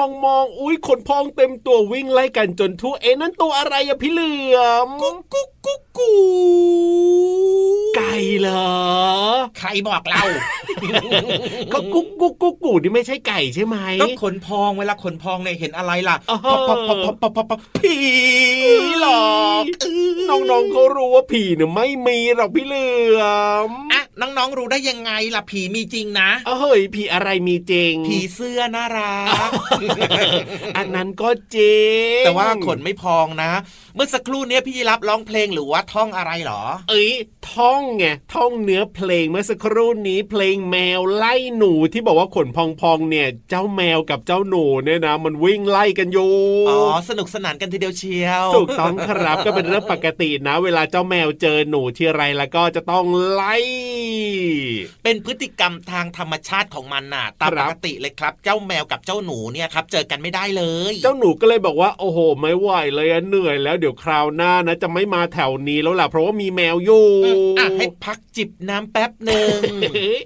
มองมองอุ้ยขนพองเต็มตัววิ่งไล่กันจนทั่วเอ็นนั้นตัวอะไรอะพี่เหลือมกุ๊กกุ๊กกุ๊ก กูไก่เหรอ ใครบอกเราก็กุ๊กกุ๊กกุ๊กกูนี่ไม่ใช่ไก่ใช่ไหมก็ขนพองเวลาขนพองเนี่ยเห็นอะไรล่ะอ๋อปะปะปะปะปะปะผีหรอกน้องๆเขารู้ว่าผีเนี่ยไม่มีหรอกพี่เหลือมอะน้องๆรู้ได้ยังไงล่ะผีมีจริงนะเฮ้ยผีอะไรมีจริง ผีเสื้อน่ารักอันนั้นก็จริงแต่ว่าขนไม่พองนะ เมื่อสักครู่เนี้ยพี่ยีรับร้องเพลงหรือว่าท่องอะไรหรอ เอ้ยท่องไงท่องเนื้อเพลงเมื่อสักครู่นี้เพลงแมวไล่หนูที่บอกว่าขนพองๆเนี่ย เจ้าแมวกับเจ้าหนูเนี่ยนะ มันวิ่งไล่กันอยู่อ๋อสนุกสนานกันทีเดียวเชียวถูกต้องครับก็เป็นเรื่องปกตินะ เวลาเจ้าแมวเจอหนูทีไรแล้วก็จะต้องไล่ เป็นพฤติกรรมทางธรรมชาติของมันน่ะตามครัปบกติเลยครับ เจ้าแมวกับเจ้าหนูเนี่ยครับเจอกันไม่ได้เลย เจ้าหนูก็เลยบอกว่าโอ้โหไม่ไหวเลยอะเหนื่อยแล้วเดี๋ยวคราวหน้านะ จะไม่มาแถวนี้แล้วล่ะเพราะว่ามีแมวอยู่อืมอะให้พักจิบน้ำแป๊บหนึ่ง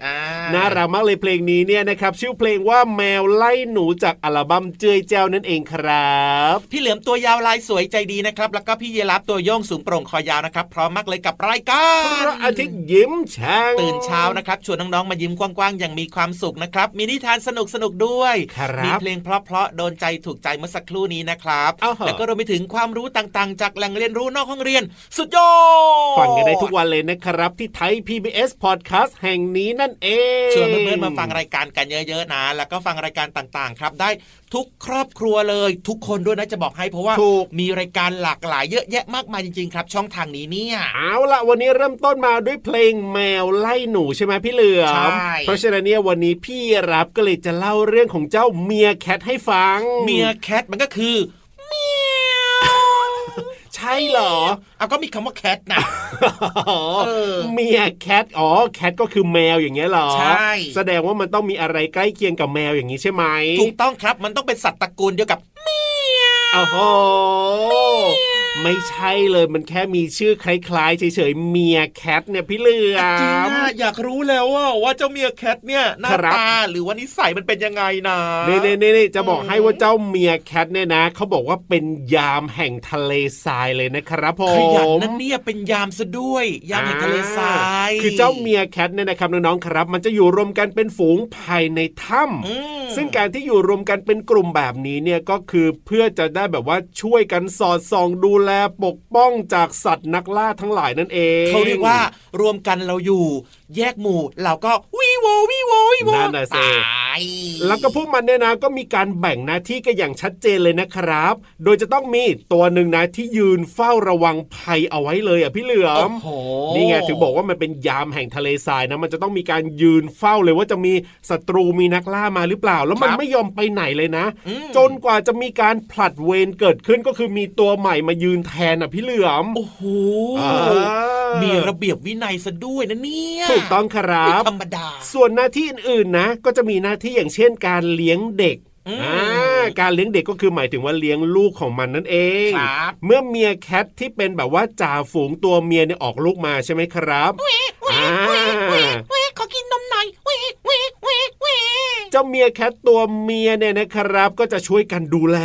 อ่าน่ารักมากเลยเพลงนี้เนี่ยนะครับชื่อเพลงว่าแมวไล่หนูจากอัลบั้มเจยแจ้วนั่นเองครับ พี่เหลือมตัวยาวลายสวยใจดีนะครับ แล้วก็พี่เยรับตัวโยงสูงโปร่งคอยาวนะครับ พร้อมมากเลยกับรายกาพรระอาทิตย์ยิ้มแฉ่งตื่นเช้านะครับชวนน้องๆมายิ้มกว้างๆอย่างมีความสุขนะครับมีนิทานสนุกๆด้วยครับมีเพลงเพราะๆโดนใจถูกใจเมื่อสักครู่นี้นะครับอ้าวเหรอแล้วก็รวมไปถึงความรู้ต่างๆจากแหล่งเรียนรู้นอกห้องเรียน สุดยอดฟังกันได้ทุกวันเลยนะครับ ที่ไทย PBS Podcast แห่งนี้นั่นเองชวนเพื่อนๆมาฟังรายการกันเยอะๆนะ แล้วก็ฟังรายการต่างๆ ครับได้ทุกครอบครัวเลยทุกคนด้วยนะจะบอกให้เพราะว่าถูกมีรายการหลากหลายเยอะแยะมากมายจริงๆครับ ช่องทางนี้เนี่ยเอาละวันนี้เริ่มต้นมาด้วยเพลงแมวไล่หนูใช่ไหมพี่เหลือมใช่เพราะฉะนั้นเนี่ยวันนี้พี่รับก็เลยจะเล่าเรื่องของเจ้าเมียแคทให้ฟัง เมียแคทมันก็คือเมียว ใช่เหรอเอาก็มีคำว่าแคทนะเออเมียแคทอ๋อแคทก็คือแมวอย่างเงี้ยเหรอใช่แสดงว่ามันต้องมีอะไรใกล้เคียงกับแมวอย่างนี้ใช่ไหมถูกต้องครับมันต้องเป็นสัตว์ตระกูลเดียวกับ โอ้โหไม่ใช่เลยมันแค่มีชื่อคล้ายๆเฉยๆเมียแคทเนี่ยพี่เหลือจริงมอะอยากรู้แล้วว่าว่าเจ้าเมียแคทเนี่ยหน้าครับตาหรือว่านิสัยมันเป็นยังไงนะเน่เน่เน่จะบอกให้ว่าเจ้าเมียแคทเนี่ยนะเขาบอกว่าเป็นยามแห่งทะเลทรายเลยนะครับผมขยันนั่นเนี่ยเป็นยามซะด้วย ยามแห่งทะเลทราย คือเจ้าเมียแคทเนี่ยนะครับน้องๆครับ มันจะอยู่รวมกันเป็นฝูงภายในถ้อืมำซึ่งการที่อยู่รวมกันเป็นกลุ่มแบบนี้เนี่ยก็คือเพื่อจะได้แบบว่าช่วยกันสอดส่องดูแลปกป้องจากสัตว์นักล่าทั้งหลายนั่นเองเขาเรียกว่ารวมกันเราอยู่ แยกหมู่เราก็วิโววิโววิโวนั่นน่ะสิตายแล้วก็พวกมันเนี่ยนะก็มีการแบ่งหน้าที่กันอย่างชัดเจนเลยนะครับ โดยจะต้องมีตัวหนึ่งนะที่ยืนเฝ้าระวังภัยเอาไว้เลยอะพี่เหลือโอ้มโหนี่ไงถึงบอกว่ามันเป็นยามแห่งทะเลทรายนะ มันจะต้องมีการยืนเฝ้าเลยว่าจะมีศัตรูมีนักล่ามาหรือเปล่า แล้วมันครับไม่ยอมไปไหนเลยนะอืมจนกว่าจะมีการผลัดเวรเกิดขึ้นก็คือมีตัวใหม่มายืนแทนอะพี่เหลือมโอ้โหอ่ามีระเบียบวินัยซะด้วยนะเนี่ยถูกต้องครับไม่ธรรมดา ส่วนหน้าที่อื่นๆนะ ก็จะมีหน้าที่อย่างเช่น การเลี้ยงเด็กอืมอ่าการเลี้ยงเด็กก็คือหมายถึงว่าเลี้ยงลูกของมันนั่นเองครับเมื่อเมียแคทที่เป็นแบบว่าจ่าฝูงตัวเมียเนี่ยออกลูกมาใช่ไหมครับอ่าเว้ขอกินนมหน่อยเว้เว้เว้เว้เจ้าเมียแคทตัวเมียเนี่ยนะครับ ก็จะช่วยกันดูแล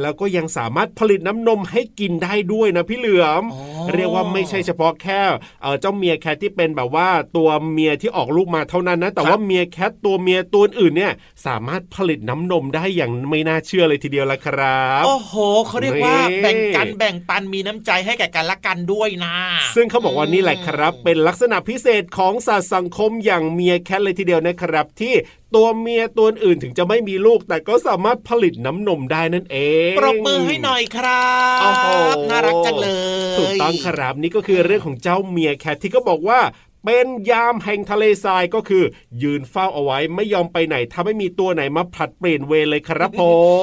แล้วก็ยังสามารถผลิตน้ำนมให้กินได้ด้วยนะพี่เหลือมอ๋อเรียกว่าไม่ใช่เฉพาะแค่เอ่อเจ้าเมียแคทที่เป็นแบบว่าตัวเมียที่ออกลูกมาเท่านั้นนะ แต่ว่าเมียแคทตัวเมียตัวอื่นเนี่ยสามารถผลิตน้ำนมได้อย่างไม่น่าเชื่อเลยทีเดียวละครับโอ้โหเขาเรียกว่านี่แบ่งกันแบ่งปันมีน้ำใจให้แก่กันและกันด้วยนะ ซึ่งเขาบอกว่านี่แหละครับ เป็นลักษณะพิเศษของสัตว์สังคมอย่างเมียแคทเลยทีเดียวนะครับที่ตัวเมียตัวอื่นถึงจะไม่มีลูกแต่ก็สามารถผลิตน้ำนมได้นั่นเองปรบมือให้หน่อยครับโอ้โหน่ารักจังเลย ถูกต้องครับนี่ก็คือเรื่องของเจ้าเมียร์แคทที่ก็บอกว่า เป็นยามแห่งทะเลทรายก็คือ ยืนเฝ้าเอาไว้ไม่ยอมไปไหนถ้าไม่มีตัวไหนมาผลัดเปลี่ยนเวรเลยครับผ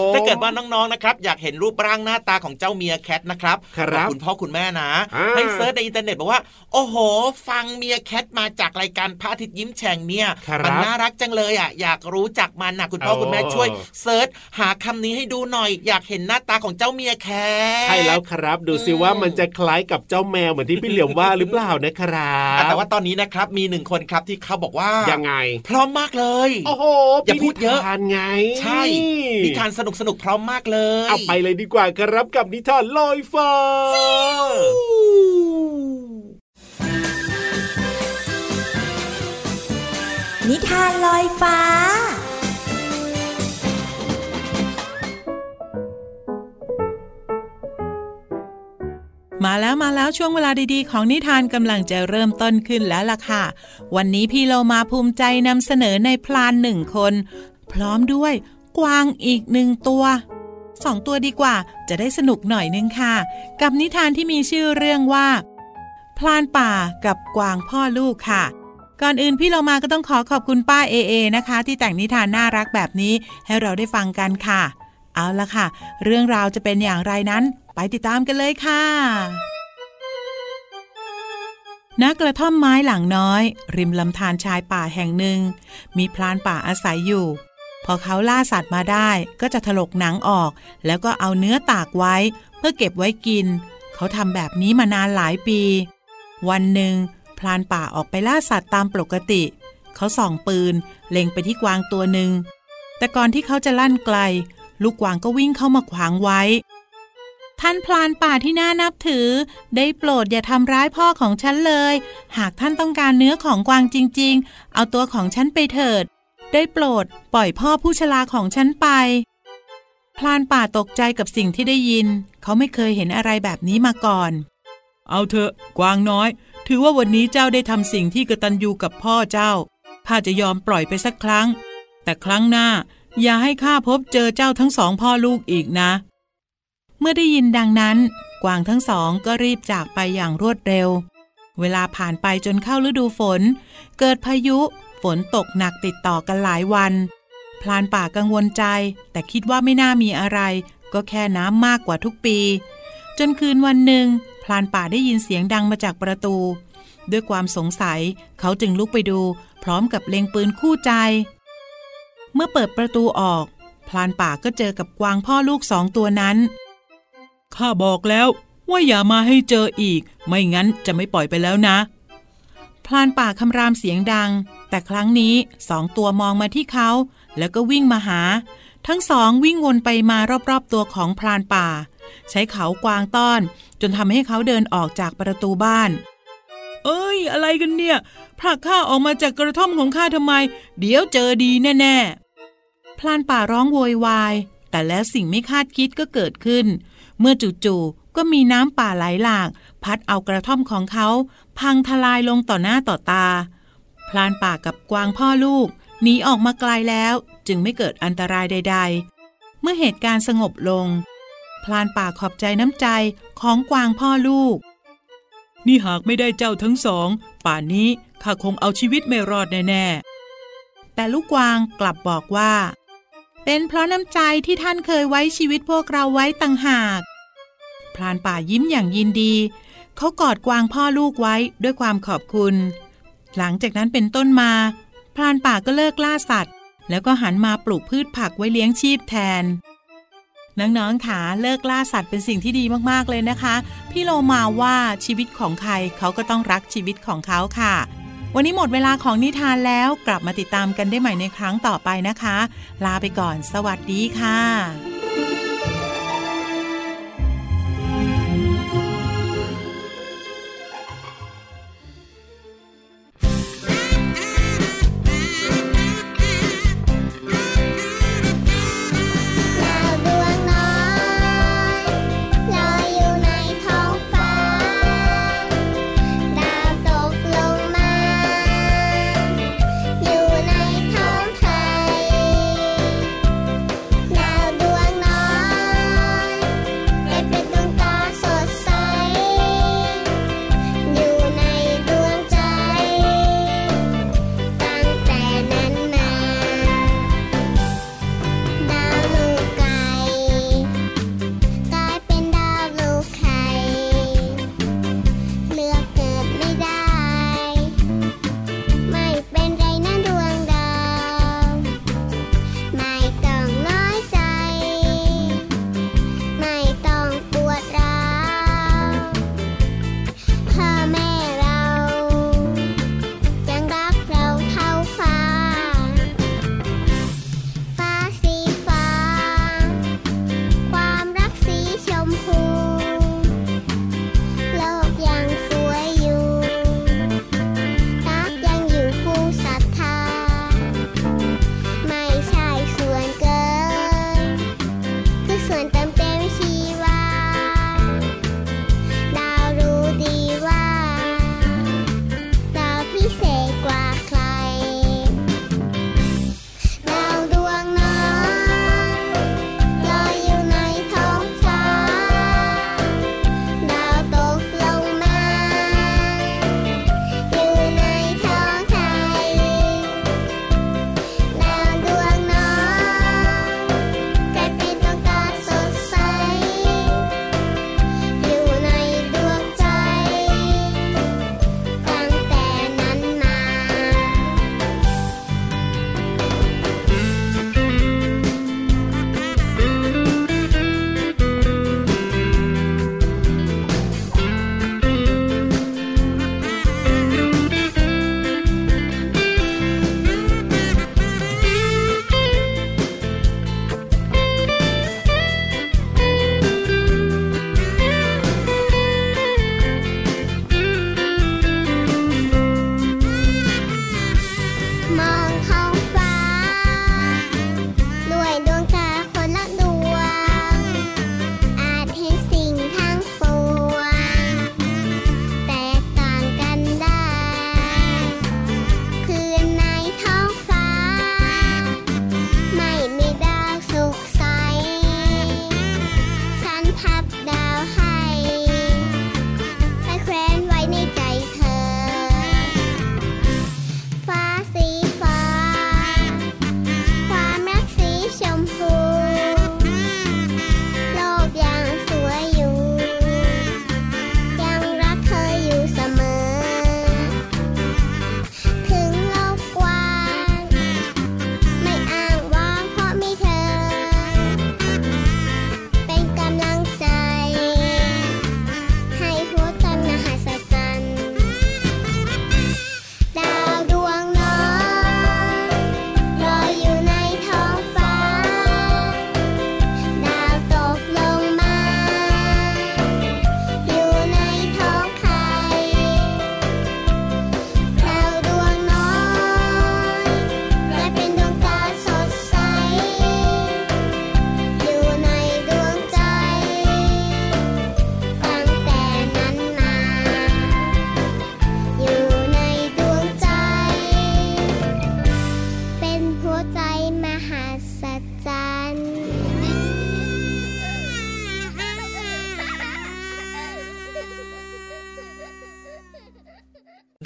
มถ้าเกิดว่าน้องๆนะครับอยากเห็นรูปร่างหน้าตาของเจ้าเมียร์แคทนะครับครับบอกคุณพ่อคุณแม่นะอ่าให้ search ในอินเทอร์เน็ตบอกว่า โอ้โห ฟังเมียแคทมาจากรายการพระอาทิตย์ยิ้มแฉ่งเนี่ยครับมัน่ารักจังเลยอะอยากรู้จักมันนะคุณพ่อโอ้คุณแม่ช่วยเซิร์ชหาคำนี้ให้ดูหน่อย อยากเห็นหน้าตาของเจ้าเมียแคทใช่แล้วครับ ดูซิว่ามันจะคล้ายกับเจ้าแมวเหมือนที่พี่เหลียมว่าหรือเปล่านะครัอะบแต่ว่าตอนนี้นะครับ มีหนึ่งคนครับที่เขาบอกว่ายังไง พร้อมมากเลย โอ้โหอย่าพูดเยอะนิทานไง ใช่นิทานสนุกสนุกๆพร้อมมากเลย เอาไปเลยดีกว่าครับกับนิทานลอยฟ้านิทานลอยฟ้า มาแล้วมาแล้วช่วงเวลาดีๆ ของนิทานกำลังจะเริ่มต้นขึ้นแล้วล่ะค่ะ วันนี้พี่เรามาภูมิใจนำเสนอในพลานหนึ่งคน พร้อมด้วยกวางอีกหนึ่งตัวสองตัวดีกว่าจะได้สนุกหน่อยนึงค่ะ กับนิทานที่มีชื่อเรื่องว่า พลานป่ากับกวางพ่อลูกค่ะ ก่อนอื่นพี่เรามาก็ต้องขอขอบคุณป้าเอเอนะคะ ที่แต่งนิทานน่ารักแบบนี้ให้เราได้ฟังกันค่ะ เอาละค่ะ เรื่องราวจะเป็นอย่างไรนั้น ไปติดตามกันเลยค่ะณกระท่อมไม้หลังน้อย ริมลำธารชายป่าแห่งหนึ่ง มีพลานป่าอาศัยอยู่ พอเขาล่าสัตว์มาได้ก็จะถลกหนังออก แล้วก็เอาเนื้อตากไว้ เพื่อเก็บไว้กิน เขาทำแบบนี้มานานหลายปี วันหนึ่ง พลานป่าออกไปล่าสัตว์ตามปกติ เขาส่องปืน เล็งไปที่กวางตัวหนึ่งแต่ก่อนที่เขาจะลั่นไกล ลูกกวางก็วิ่งเข้ามาขวางไว้ ท่านพลานป่าที่น่านับถือ ได้โปรดอย่าทำร้ายพ่อของฉันเลย หากท่านต้องการเนื้อของกวางจริง ๆ เอาตัวของฉันไปเถิด ได้โปรดปล่อยพ่อผู้ชราของฉันไป พลานป่าตกใจกับสิ่งที่ได้ยิน เขาไม่เคยเห็นอะไรแบบนี้มาก่อน เอาเถอะกวางน้อย ถือว่าวันนี้เจ้าได้ทำสิ่งที่กระตัญญูกับพ่อเจ้าข้าจะยอมปล่อยไปสักครั้ง แต่ครั้งหน้าอย่าให้ข้าพบเจอเจ้าทั้งสองพ่อลูกอีกนะ เมื่อได้ยินดังนั้น กวางทั้งสองก็รีบจากไปอย่างรวดเร็ว เวลาผ่านไปจนเข้าฤดูฝน เกิดพายุฝนตกหนักติดต่อกันหลายวัน พลานป่ากังวลใจ แต่คิดว่าไม่น่ามีอะไร ก็แค่น้ำมากกว่าทุกปี จนคืนวันหนึ่ง พลานป่าได้ยินเสียงดังมาจากประตู ด้วยความสงสัยเขาจึงลุกไปดู พร้อมกับเล็งปืนคู่ใจ เมื่อเปิดประตูออก พลานป่าก็เจอกับกวางพ่อลูกสองตัวนั้น ข้าบอกแล้วว่าอย่ามาให้เจออีก ไม่งั้นจะไม่ปล่อยไปแล้วนะ พลานป่าคำรามเสียงดัง แต่ครั้งนี้สองตัวมองมาที่เขา แล้วก็วิ่งมาหา ทั้งสองวิ่งวนไปมารอบๆตัวของพลานป่า ใช้เขากวางต้อน จนทำให้เขาเดินออกจากประตูบ้าน เอ้ย อะไรกันเนี่ยผลักข้าออกมาจากกระท่อมของข้าทำไม เดี๋ยวเจอดีแน่ๆพลานป่าร้องโวยวาย แต่แล้วสิ่งไม่คาดคิดก็เกิดขึ้น เมื่อจู่ๆก็มีน้ำป่าไหลหลาก พัดเอากระท่อมของเขา พังทลายลงต่อหน้าต่อตา พลานป่ากับกวางพ่อลูกหนีออกมาไกลแล้วจึงไม่เกิดอันตรายใด ๆ เมื่อเหตุการณ์สงบลง พลานป่าขอบใจน้ำใจของกวางพ่อลูก นี่หากไม่ได้เจ้าทั้งสอง ป่านนี้ข้าคงเอาชีวิตไม่รอดแน่ๆ แต่ลูกกวางกลับบอกว่า เป็นเพราะน้ำใจที่ท่านเคยไว้ชีวิตพวกเราไว้ต่างหาก พลานป่ายิ้มอย่างยินดี เขากอดกวางพ่อลูกไว้ด้วยความขอบคุณ หลังจากนั้นเป็นต้นมา พลานป่าก็เลิกล่าสัตว์ แล้วก็หันมาปลูกพืชผักไว้เลี้ยงชีพแทนน้องๆค่ะเลิกล่าสัตว์เป็นสิ่งที่ดีมากๆเลยนะคะ พี่โลมาว่าชีวิตของใครเขาก็ต้องรักชีวิตของเขาค่ะ วันนี้หมดเวลาของนิทานแล้วกลับมาติดตามกันได้ใหม่ในครั้งต่อไปนะคะ ลาไปก่อน สวัสดีค่ะ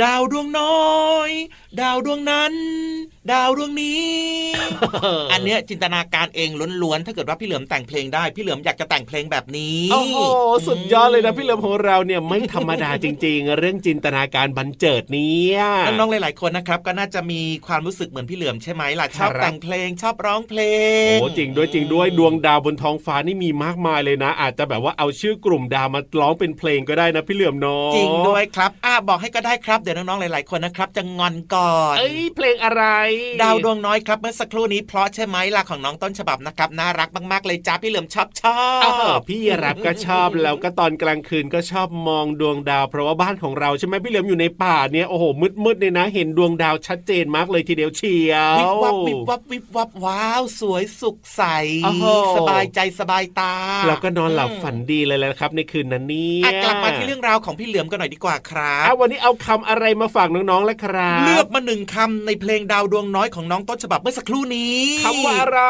ดาวดวงน้อย ดาวดวงนั้น ดาวดวงนี้ อันเนี้ยจินตนาการเองล้วนๆ ถ้าเกิดว่าพี่เหลือมแต่งเพลงได้ พี่เหลือมอยากจะแต่งเพลงแบบนี้ โอ้โห สุดยอดเลยนะพี่เหลิมของเราเนี่ยไม่ธรรมดาจริง ๆ เรื่องจินตนาการบันเจิดเนี่ยน้องๆหลายๆคนนะครับ ก็น่าจะมีความรู้สึกเหมือนพี่เหลือมใช่ไหมล่ะชอบครับแต่งเพลงชอบร้องเพลง โอ้จริงด้วยจริงด้วยดวงดาวบนท้องฟ้านี่มีมากมายเลยนะ อาจจะแบบว่าเอาชื่อกลุ่มดาวมาร้องเป็นเพลงก็ได้นะพี่เหลือมเนาะจริงด้วยครับอ่าบอกให้ก็ได้ครับเดี๋ยวน้องๆหลาย ๆคนนะครับจะงอนก่อนเอ้ยเพลงอะไรดาวดวงน้อยครับเมื่อสักครู่นี้เพราะใช่ไหมล่ะของน้องต้นฉบับนะครับน่ารักมากๆเลยจ้าพี่เหลือมชอบชออ้าวบพี่รับก็ชอบแล้วก็ตอนกลางคืนก็ชอบมองดวงดาว เพราะว่าบ้านของเราใช่ไหมพี่เหลือมอยู่ในป่าเนี่ยโอ้โหมืดๆเนี่ยนะ เห็นดวงดาวชัดเจนมากเลยทีเดียวเชียววิบวับวิบวับวิบวับว้าว สวยสุขใสโอ้โหสบายใจสบายตาแล้วก็นอนหลับฝันดีเลยแหละครับในคืนนั้นเนี่ยอะกลับมาที่เรื่องราวของพี่เหลือมกันหน่อยดีกว่าครัอะบวันนี้เอาคำอะไรมาฝากน้องๆแล้วครับ เลือกมาหนึ่งคำในเพลงดาวดวงน้อยของน้องต้นฉบับเมื่อสักครู่นี้คำว่าอะไร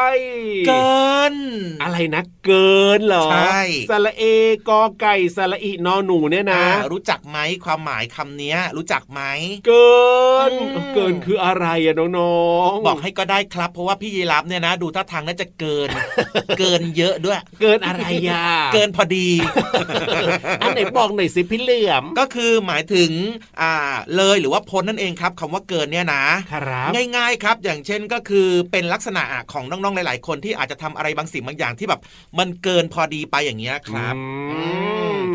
เกิน อะไรนะ เกินเหรอใช่สระเอกอไก่สระอีนอหนูเนี่ยนะอ่ารู้จักไหมความหมายคำเนี้ย รู้จักไหมเกินอืมเกินคืออะไรอะน้องๆบอกให้ก็ได้ครับ เพราะว่าพี่ยีรับเนี่ยนะ ดูท่าทางน่าจะเกิน เกินเยอะด้วย เกินอะไรอะเกินพอดี อันไหนบอกหน่อยสิพี่เหลี่ยมก็คือหมายถึงอ่าเลยหรือว่าพ้นนั่นเองครับคำว่าเกินเนี่ยนะครับง่ายๆครับอย่างเช่นก็คือเป็นลักษณะของน้องๆหลาย ๆ คนที่อาจจะทำอะไรบางสิ่งบางอย่างที่แบบ มันเกินพอดีไปอย่างเงี้ยครับอืมอื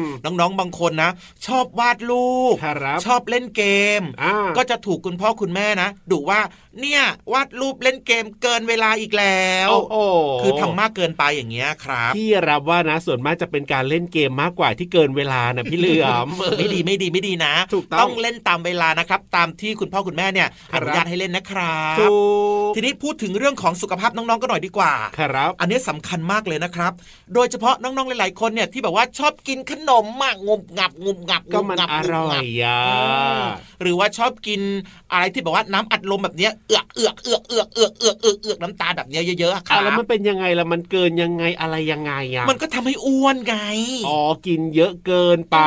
มน้องๆบางคนนะ ชอบวาดรูปครับชอบเล่นเกมอ่าก็จะถูกคุณพ่อคุณแม่นะดุว่าเนี่ยวาดรูปเล่นเกมเกินเวลาอีกแล้วโอ้โหคือทำมากเกินไปอย่างเงี้ยครับพี่รับว่านะส่วนมากจะเป็นการเล่นเกมมากกว่าที่เกินเวลานะพี่เหลี่ยมไม่ดีไม่ดีไม่ดีนะ ถูกต้องเล่นตามเวลานะครับ ตามที่คุณพ่อคุณแม่เนี่ยครัอบนุญาตให้เล่นนะครับถูกทีนี้พูดถึงเรื่องของสุขภาพน้องๆก็หน่อยดีกว่า ครับ อันนี้สำคัญมากเลยนะครับ โดยเฉพาะน้องๆ หลาย ๆ คนเนี่ยที่แบบว่าชอบกินขนมมากงบงับงบงับก็มันงับอร่อยอะหรือว่าชอบกินอะไรที่แบบว่าน้ำอัดลมแบบเนี้ยเอือกเอือกเอือกเอือกเอือกเอือกเอือกเอือกน้ำตาลแบบเนี้ยเยอะๆอะคอะรับแล้วมันเป็นยังไงล่ะมันเกินยังไงอะไรยังไงอะมันก็ทำให้อ้วนไงอ๋อกินเยอะเกินไป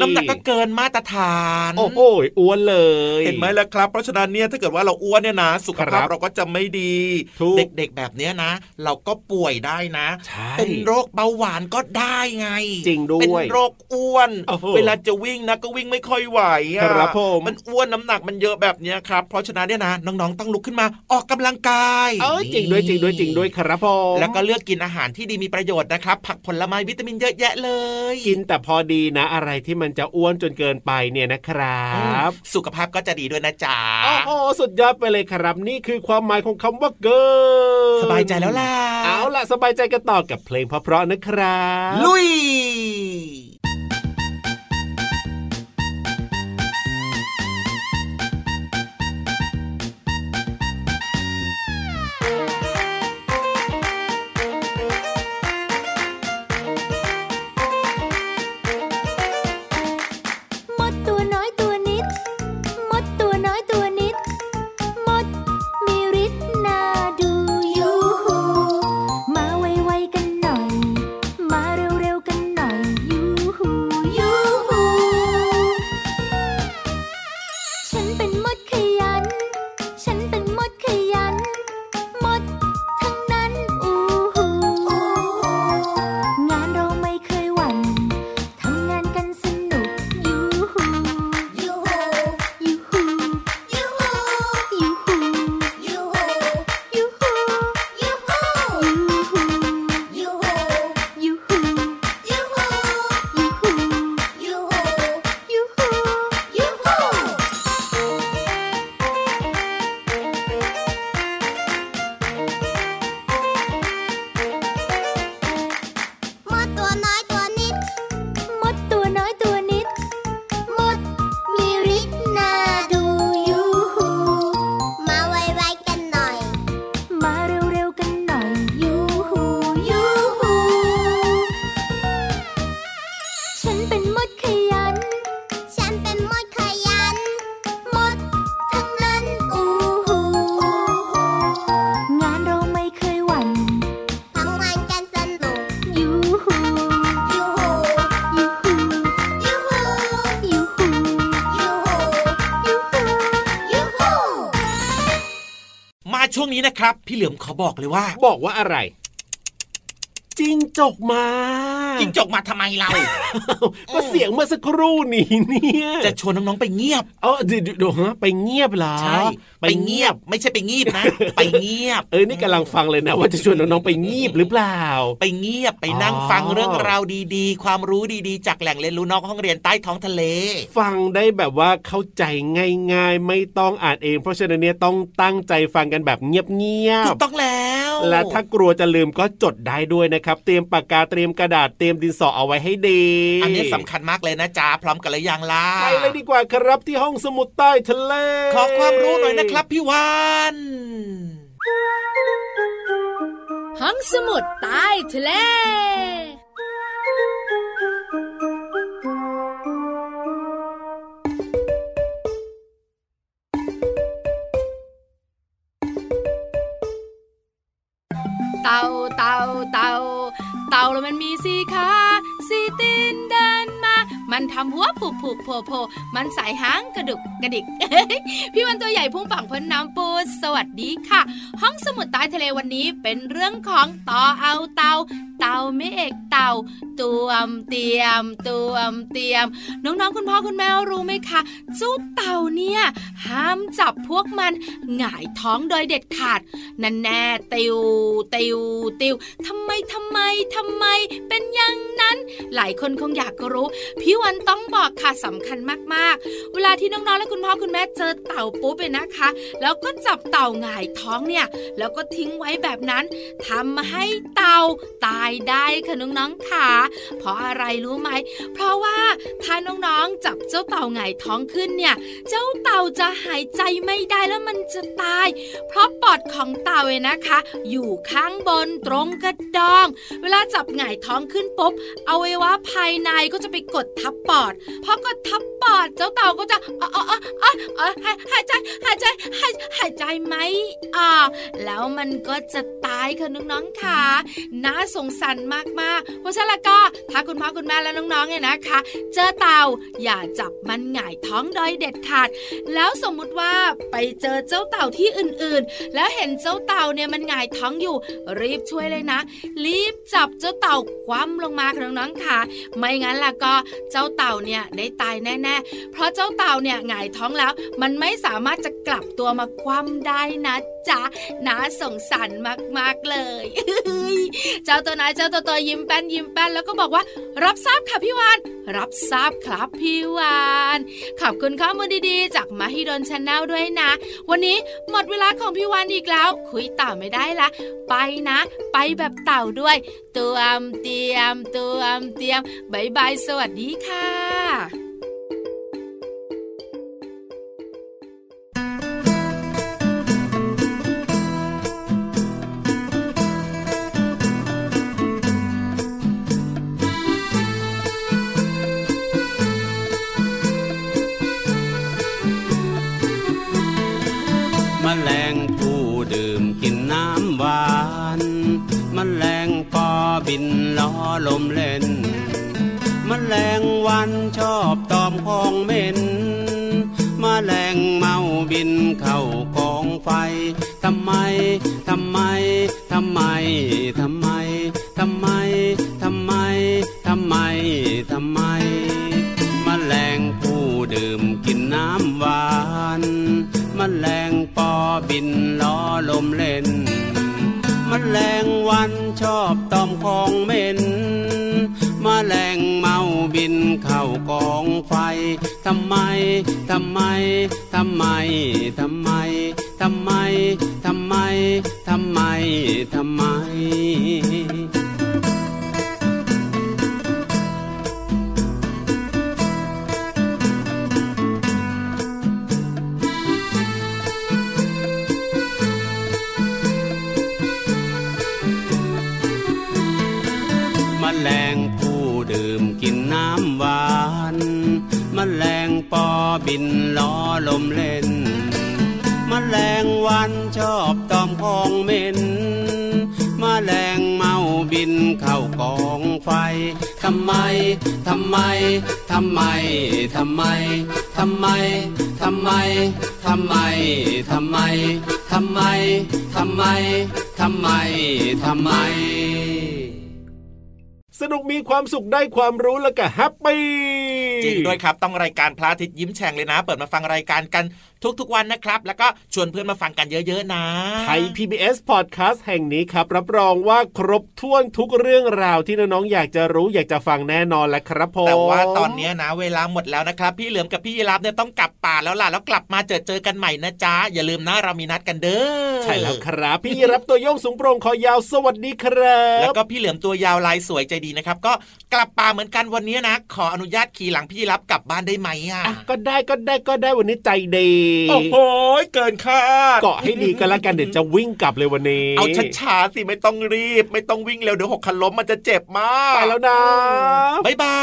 น้ำหนักก็เกินมาตรฐาน โอ้โหอ้วนเลย เห็นไหมล่ะครับ เพราะฉะนั้นเนี่ยถ้าเกิดว่าเราอ้วนเนี่ยนะ สุขคภารัพบเราก็จะไม่ดีถูกเด็กๆแบบเนี้ยนะ เราก็ป่วยได้นะใช่เป็นโรคเบาหวานก็ได้ไง จริงด้วย เป็นโรคอ้วนโอ้โหเวลาจะวิ่งนะก็วิ่งไม่ค่อยไหวอะครับผมมันอ้วนน้ำหนักมันเยอะแบบเนี้ยครับ เพราะฉะนั้นเนี่ยนะน้องๆต้องลุกขึ้นมาออกกำลังกายเออจริงด้วยจริงด้วยจริงด้วยครับผมแล้วก็เลือกกินอาหารที่ดีมีประโยชน์นะครับ ผักผลไม้วิตามินเยอะแยะเลย กินแต่พอดีนะ อะไรที่มันจะอ้วนจนเกินไปเนี่ยนะครับ สุขภาพก็จะดีด้วยนะจ๊ะโอ้โหสุดยอดไปเลยครับ นี่คือความหมายของคำว่าเกินสบายใจแล้วล่ะเอาล่ะสบายใจกันต่อกับเพลงเพราะๆนะครับ ลุย ช่วงนี้นะครับ พี่เหลือมขอบอกเลยว่า บอกว่าอะไร จิงจกมาจิงจกมาทำไมเราก็เสียงเมื่อสักครู่นี้เนี่ยจะชวนน้องๆไปเงียบเออเดี๋ยวเดี๋ยวฮะไปเงียบเหรอใช่ไปเงียบไม่ใช่ไปงีบนะ ไปเงียบ เออนี่กำลังฟังเลยนะ ว่าจะชวนน้องๆไปงีบหรือเปล่า ไปเงียบไปนั่งอ๋อฟังเรื่องราวดีๆ ความรู้ดีๆ จากแหล่งเรียนรู้นอกห้องเรียนใต้ท้องทะเล ฟังได้แบบว่าเข้าใจง่าย ๆ ไม่ต้องอ่านเอง เพราะฉะนั้นเนี่ยต้องตั้งใจฟังกันแบบเงียถูบกต้องแล้วๆและถ้ากลัวจะลืมก็จดได้ด้วยนะครับเตรียมปากกาเตรียมกระดาษเตรียมดินสอเอาไว้ให้ดี อันนี้สำคัญมากเลยนะจ๊ะพร้อมกันหรือยังล่ะไปเลยดีกว่าครับที่ห้องสมุดใต้ทะเล ขอความรู้หน่อยนะครับพี่วานห้องสมุดใต้ทะเลเต่าเต่าเต่า เต่าแล้วมันมีสีขาสีตีนเดินมา มันทำหัวผูกผูกโผล่โผมันสายหางกระดุกกระดิก พี่วันตัวใหญ่พุ่งปังพ้นน้ำปูสวัสดีค่ะ ห้องสมุดใต้ทะเลวันนี้เป็นเรื่องของต่อเอาเต่าเต่าไม่เอกเต่าตวมเตียมตวมเตียม น้องๆคุณพ่อคุณแม่รู้ไหมคะเจ้าเต่าเนี่ยห้ามจับพวกมันหงายท้องโดยเด็ดขาดนั่นแน่ติวติวติวทำไมทำไมทำไมเป็นอย่างนั้น หลายคนคงอยากรู้พี่วันต้องบอกค่ะสำคัญมากๆ เวลาที่น้องๆและคุณพ่อคุณแม่เจอเต่าปุ๊บเลยนะคะ แล้วก็จับเต่าหงายท้องเนี่ย แล้วก็ทิ้งไว้แบบนั้นทำให้เต่าตายได้ค่ะน้องๆค่ะเพราะอะไรรู้ไหม เพราะว่าถ้าน้องๆจับเจ้าเต่าหงท้องขึ้นเนี่ย เจ้าเต่าจะหายใจไม่ได้แล้วมันจะตาย เพราะปอดของเต่าเนี่ยนะคะ อยู่ข้างบนตรงกระดอง เวลาจับหงท้องขึ้นปุ๊บเอาไวัยวะภายในก็จะไปกดทับปอดพอกดทับปอดเจ้าเต่าก็จะอ๋ออ๋ออ๋ออ๋อหายใจหายใจหายหายใจไหมอ่าแล้วมันก็จะตายค่ะน้องๆค่ะน่าสงสารมากๆเพราะฉะนั้นล้วก็ถ้าคุณพ่อคุณแม่และน้องๆเนี่ยนะคะ เจอเต่าอย่าจับมันหงายท้องโดยเด็ดขาด แล้วสมมุติว่าไปเจอเจ้าเต่าที่อื่นๆ แล้วเห็นเจ้าเต่าเนี่ยมันหงายท้องอยู่ รีบช่วยเลยนะ รีบจับเจ้าเต่าคว่ำลงมาค่ะน้องๆค่ะ ไม่งั้นล่ะก็เจ้าเต่าเนี่ยได้ตายแน่ ๆ เพราะเจ้าเต่าเนี่ยหงายท้องแล้ว มันไม่สามารถจะกลับตัวมาคว่ำได้นะ จ๊ะน่าสงสารมากๆเลยเจ้าตัวไหนายเจ้าตัวตัวยิ้มแป้นยิ้มแป้นแล้วก็บอกว่า รับทราบค่ะพี่วานรับทราบครับพี่วานขอบคุณข้อมูลดีๆ จาก Mahidol Channel ด้วยนะ วันนี้หมดเวลาของพี่วานอีกแล้ว คุยต่อไม่ได้ละไปนะ ไปแบบเต่าด้วยตัวมเตรียมตัวมเตรียม bye bye สวัสดีค่ะ มแมลงปอบินล้อลมเล่นมแมลงวันชอบตอมของเหม็นมแมลงเมาบินเข้ากองไฟ ทำไม ทำไม ทำไม ทำไม ทำไม ทำไม ทำไม ทำไมมแมลงผู้ดื่มกินน้ำหวานมแมลงปอบินล้อลมเล่น แมลงวันชอบตอมของเหม็นมแมลงเมาบินเข้ากองไฟทำไม ทำไม ทำไม ทำไม ทำไม ทำไม ทำไม ทำไม ไฟทำไม ทำไม ทำไม ทำไม ทำไม ทำไม ทำไม ทำไม ทำไม ทำไม ทำไม ทำไม สนุกมีความสุขได้ความรู้แล้วก็แฮปปี้จริงด้วยครับ ต้องรายการพระอาทิตย์ยิ้มแฉ่งเลยนะ เปิดมาฟังรายการกันทุกๆวันนะครับ แล้วก็ชวนเพื่อนมาฟังกันเยอะๆนะไทย PBS Podcast แห่งนี้ครับ รับรองว่าครบถ้วนทุกเรื่องราวที่น้องๆอยากจะรู้อยากจะฟังแน่นอนแหละครับผมแต่ว่าตอนนี้นะเวลาหมดแล้วนะครับ พี่เหลือมกับพี่ยีรับเนี่ยต้องกลับป่าแล้วล่ะแล้วกลับมาเจอเจอกันใหม่นะจ๊ะอย่าลืมนะเรามีนัดกันเด้อใช่แล้วครับ พี่รับตัวโยงสูงโปร่งคอยาวสวัสดีครัแล้วบก็พี่เหลือมตัวยาวลายสวยใจดีนะครับ ก็กลับป่าเหมือนกันวันนี้นะ ขออนุญาตขี่หลังพี่ยีรับกลับบ้านได้ไหมอะอะก็ได้ก็ได้ก็ได้วันนี้ใจดีโอ้โหเกินคาดเกาะให้ดีกันแล้วกันเดี๋ยวจะวิ่งกลับเลยวันนี้ เอาช้าๆสิไม่ต้องรีบ ไม่ต้องวิ่งเร็วเดี๋ยวหกคันล้มมันจะเจ็บมากไปแล้วนะบ๊ายบา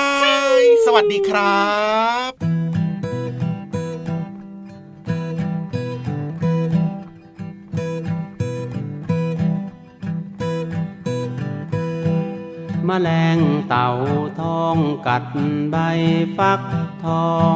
ยสวัสดีครับแมลงเต่าทองกัดใบฟักทอง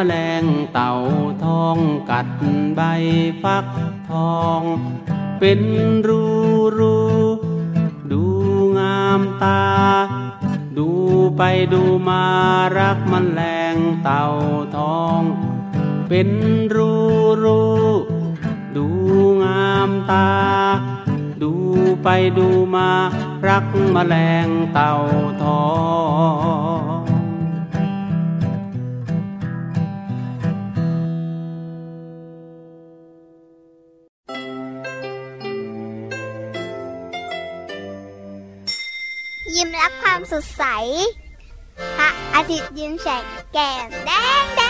แมลงเต่าทองกัดใบฟักทอง เป็นรูรูดูงามตา ดูไปดูมารักมันแรงเต่าทอง เป็นรูรูดูงามตา ดูไปดูมารักแมลงเต่าทอง รับความสดใสพระอาทิตย์ยิ้มแฉกแก้มแดงแด